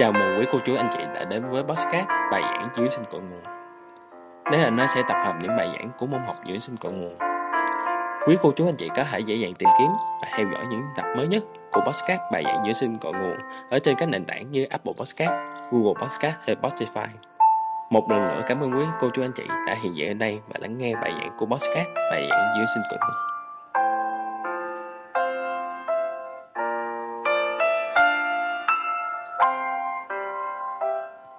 Chào mừng quý cô chú anh chị đã đến với Bosscat bài giảng dưỡng sinh cội nguồn. Đây là nơi sẽ tập hợp những bài giảng của môn học dưỡng sinh cội nguồn. Quý cô chú anh chị có thể dễ dàng tìm kiếm và theo dõi những tập mới nhất của Bosscat bài giảng dưỡng sinh cội nguồn ở trên các nền tảng như Apple Bosscat, Google Bosscat hay Spotify. Một lần nữa cảm ơn quý cô chú anh chị đã hiện diện ở đây và lắng nghe bài giảng của Bosscat bài giảng dưỡng sinh cội nguồn.